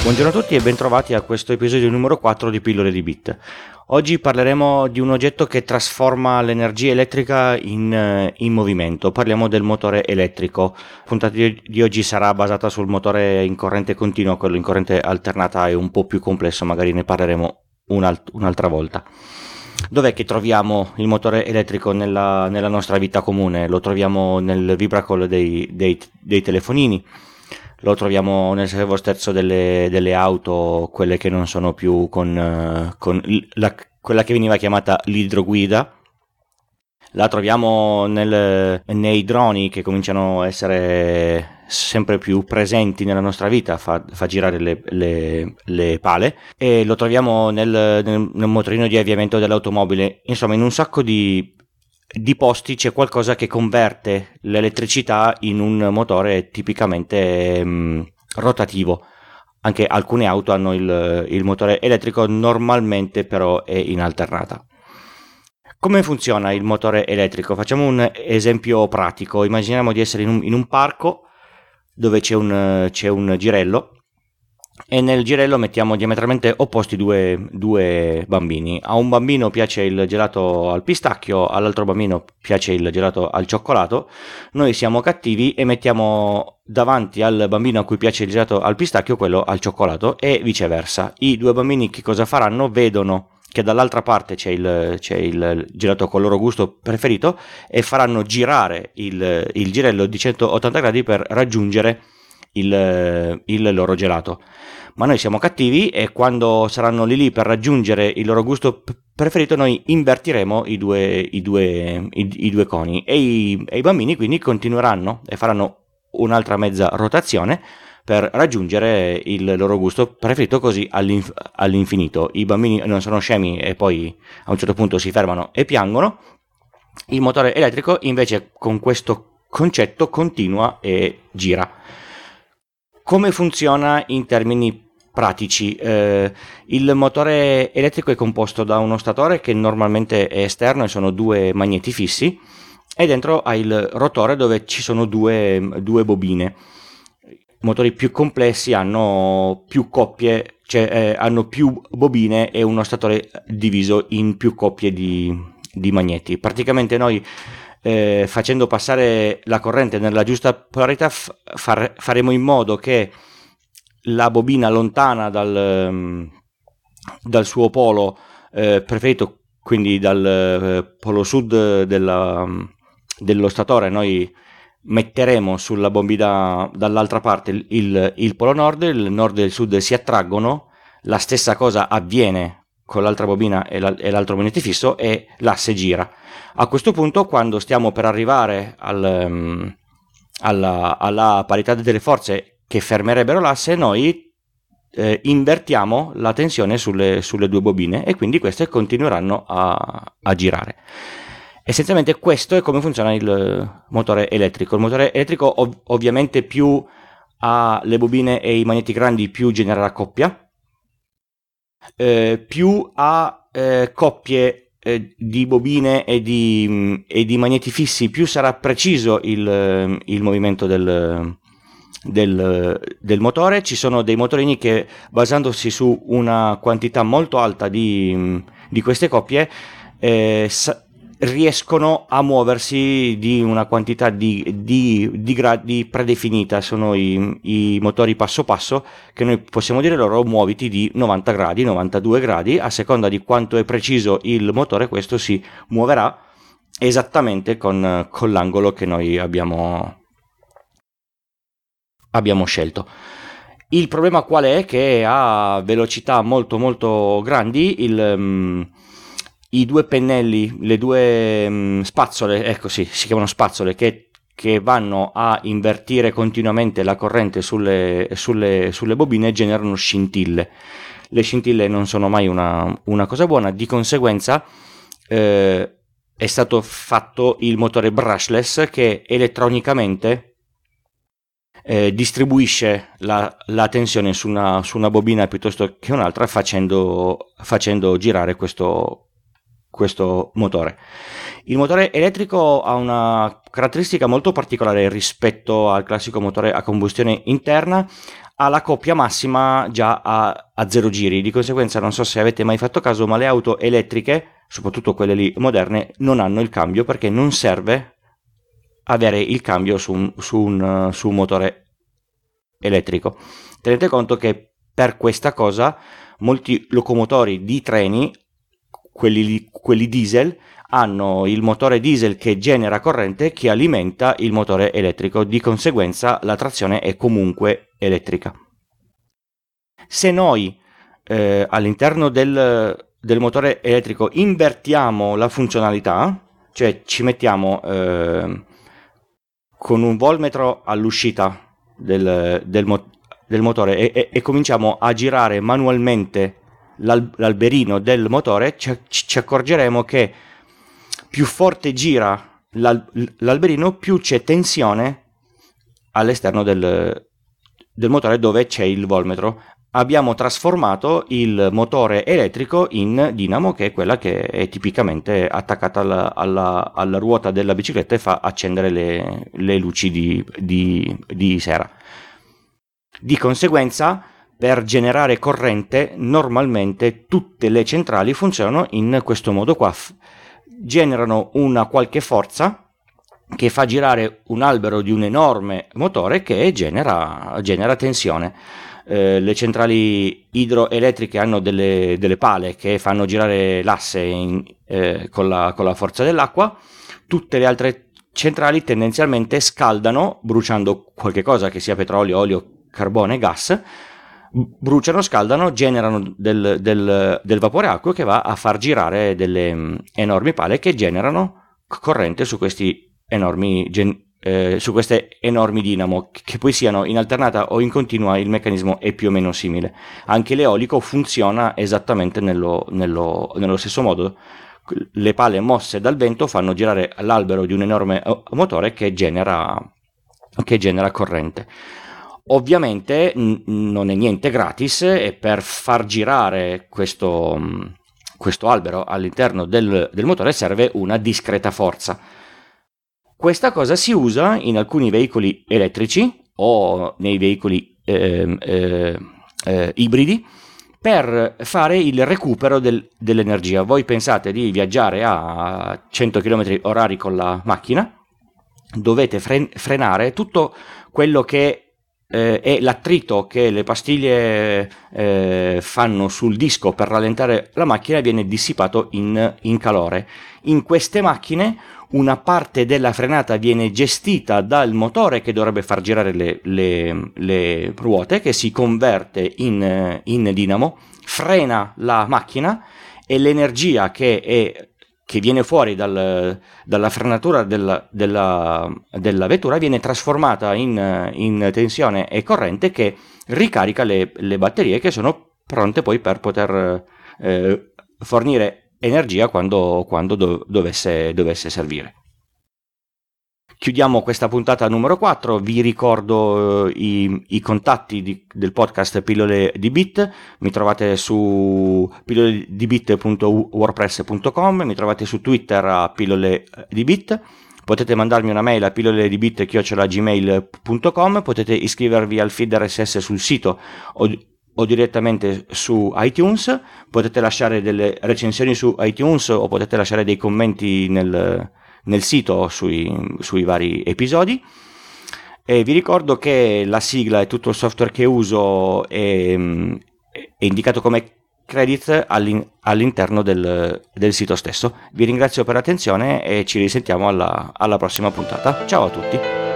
Buongiorno a tutti e bentrovati a questo episodio numero 4 di Pillole di Bit. Oggi parleremo di un oggetto che trasforma l'energia elettrica in, eh, in movimento. Parliamo del motore elettrico. La puntata di oggi sarà basata sul motore in corrente continua, quello in corrente alternata è un po' più complesso, magari ne parleremo un'alt- un'altra volta. Dov'è che troviamo il motore elettrico nella, nella nostra vita comune? Lo troviamo nel vibracol dei, dei, dei telefonini lo troviamo nel servo sterzo delle, delle, auto, quelle che non sono più con, eh, con la, quella che veniva chiamata l'idroguida. La troviamo nel, nei droni che cominciano a essere sempre più presenti nella nostra vita, fa, fa girare le, le, le, pale e lo troviamo nel, nel, nel motorino di avviamento dell'automobile, insomma in un sacco di di posti c'è qualcosa che converte l'elettricità in un motore tipicamente mh, mm, rotativo. Anche alcune auto hanno il, il, motore elettrico, normalmente però è in alternata. Come funziona il motore elettrico? Facciamo un esempio pratico. Immaginiamo di essere in un, in un parco dove c'è un, c'è un girello e nel girello mettiamo diametralmente opposti due, due, bambini. A un bambino piace il gelato al pistacchio, all'altro bambino piace il gelato al cioccolato. Noi siamo cattivi e mettiamo davanti al bambino a cui piace il gelato al pistacchio quello al cioccolato e viceversa. I due bambini che cosa faranno? Vedono che dall'altra parte c'è il, c'è il gelato con il loro gusto preferito e faranno girare il, il girello di 180 gradi per raggiungere il, il loro gelato. Ma noi siamo cattivi e quando saranno lì lì per raggiungere il loro gusto preferito noi invertiremo i due, i due, i, i due coni e i, e i bambini quindi continueranno e faranno un'altra mezza rotazione per raggiungere il loro gusto preferito così all'inf- all'infinito. I bambini non sono scemi e poi a un certo punto si fermano e piangono. Il motore elettrico invece con questo concetto continua e gira. Come funziona in termini pratici? Eh, il motore elettrico è composto da uno statore che normalmente è esterno e sono due magneti fissi e dentro ha il rotore dove ci sono due, due bobine. Motori più complessi hanno più coppie, cioè eh, hanno più bobine e uno statore diviso in più coppie di, di magneti. Praticamente noi eh, facendo passare la corrente nella giusta polarità far- faremo in modo che la bobina lontana dal, um, dal suo polo eh, preferito, quindi dal eh, polo sud della, dello statore, noi metteremo sulla bobina dall'altra parte il, il polo nord, il nord e il sud si attraggono, la stessa cosa avviene con l'altra bobina e, la, e l'altro magnete fisso e l'asse gira. A questo punto, quando stiamo per arrivare al, um, alla, alla, parità delle forze che fermerebbero l'asse, noi eh, invertiamo la tensione sulle, sulle, due bobine e quindi queste continueranno a, a girare. Essenzialmente questo è come funziona il motore elettrico. Il motore elettrico ov- ovviamente più ha le bobine e i magneti grandi più genererà coppia, eh, più ha eh, coppie eh, di bobine e di, mm, e di, magneti fissi, più sarà preciso il, il movimento del, del, del, motore. Ci sono dei motorini che basandosi su una quantità molto alta di, mm, di queste coppie eh, sa- riescono a muoversi di una quantità di, di, di gradi predefinita, sono i, i, motori passo passo che noi possiamo dire loro muoviti di 90 gradi, 92 gradi, a seconda di quanto è preciso il motore questo si muoverà esattamente con, con l'angolo che noi abbiamo, abbiamo scelto. Il problema qual è? Che a velocità molto molto grandi il... Um, i due pennelli, le due mh, mm, spazzole, ecco sì, si chiamano spazzole, che, che, vanno a invertire continuamente la corrente sulle, sulle, sulle, bobine generano scintille. Le scintille non sono mai una, una cosa buona, di conseguenza eh, è stato fatto il motore brushless che elettronicamente eh, distribuisce la, la tensione su una, su una, bobina piuttosto che un'altra facendo, facendo girare questo, questo motore. Il motore elettrico ha una caratteristica molto particolare rispetto al classico motore a combustione interna, ha la coppia massima già a, a zero giri, di conseguenza non so se avete mai fatto caso, ma le auto elettriche, soprattutto quelle lì moderne, non hanno il cambio perché non serve avere il cambio su un, su un, su un motore elettrico. Tenete conto che per questa cosa molti locomotori di treni, quelli, quelli diesel, hanno il motore diesel che genera corrente che alimenta il motore elettrico, di conseguenza la trazione è comunque elettrica. Se noi eh, all'interno del, del, motore elettrico invertiamo la funzionalità, cioè ci mettiamo eh, con un volmetro all'uscita del, del, mo- del motore e, e, e, cominciamo a girare manualmente l'al- l'alberino del motore, ci, ci, accorgeremo che più forte gira l'al- l'alberino, più c'è tensione all'esterno del, del motore dove c'è il volmetro. Abbiamo trasformato il motore elettrico in dinamo, che è quella che è tipicamente attaccata alla, alla, alla ruota della bicicletta e fa accendere le, le luci di, di, di sera. Di conseguenza, per generare corrente, normalmente tutte le centrali funzionano in questo modo qua. Generano una qualche forza che fa girare un albero di un enorme motore che genera, genera tensione. Eh, le centrali idroelettriche hanno delle, delle, pale che fanno girare l'asse in, eh, con, la, con la forza dell'acqua, tutte le altre centrali tendenzialmente scaldano bruciando qualche cosa che sia petrolio, olio, carbone gas, bruciano, scaldano, generano del, del, del, vapore acqueo che va a far girare delle mm, enormi pale che generano corrente su enormi eh, su queste enormi dinamo che poi siano in alternata o in continua il meccanismo è più o meno simile. Anche l'eolico funziona esattamente nello, nello, nello stesso modo. Le pale mosse dal vento fanno girare l'albero di un enorme eh, motore che genera, che genera corrente Ovviamente n- non è niente gratis e per far girare questo, questo albero all'interno del, del motore serve una discreta forza. Questa cosa si usa in alcuni veicoli elettrici o nei veicoli eh, eh, eh, ibridi per fare il recupero del, dell'energia. Voi pensate di viaggiare a 100 km orari con la macchina, dovete fren- frenare tutto quello che eh, e l'attrito che le pastiglie eh, fanno sul disco per rallentare la macchina viene dissipato in, in, calore. In queste macchine una parte della frenata viene gestita dal motore che dovrebbe far girare le, le, le ruote, che si converte in, in dinamo, frena la macchina e l'energia che è che viene fuori dal, dalla frenatura della, della, della, vettura viene trasformata in, in, tensione e corrente che ricarica le, le, batterie che sono pronte poi per poter eh, fornire energia quando, quando dovesse, dovesse servire. Chiudiamo questa puntata numero 4, vi ricordo eh, i, i, contatti di, del podcast Pillole di Bit, mi trovate su pilloledibit.wordpress.com, mi trovate su Twitter a Pillole di Bit, potete mandarmi una mail a pilloledibit.gmail.com, potete iscrivervi al feed RSS sul sito o, o direttamente su iTunes, potete lasciare delle recensioni su iTunes o potete lasciare dei commenti nel nel sito sui, sui vari episodi. E vi ricordo che la sigla e tutto il software che uso è, è indicato come credit all'interno del, del, sito stesso. Vi ringrazio per l'attenzione e ci risentiamo alla, alla prossima puntata. Ciao a tutti!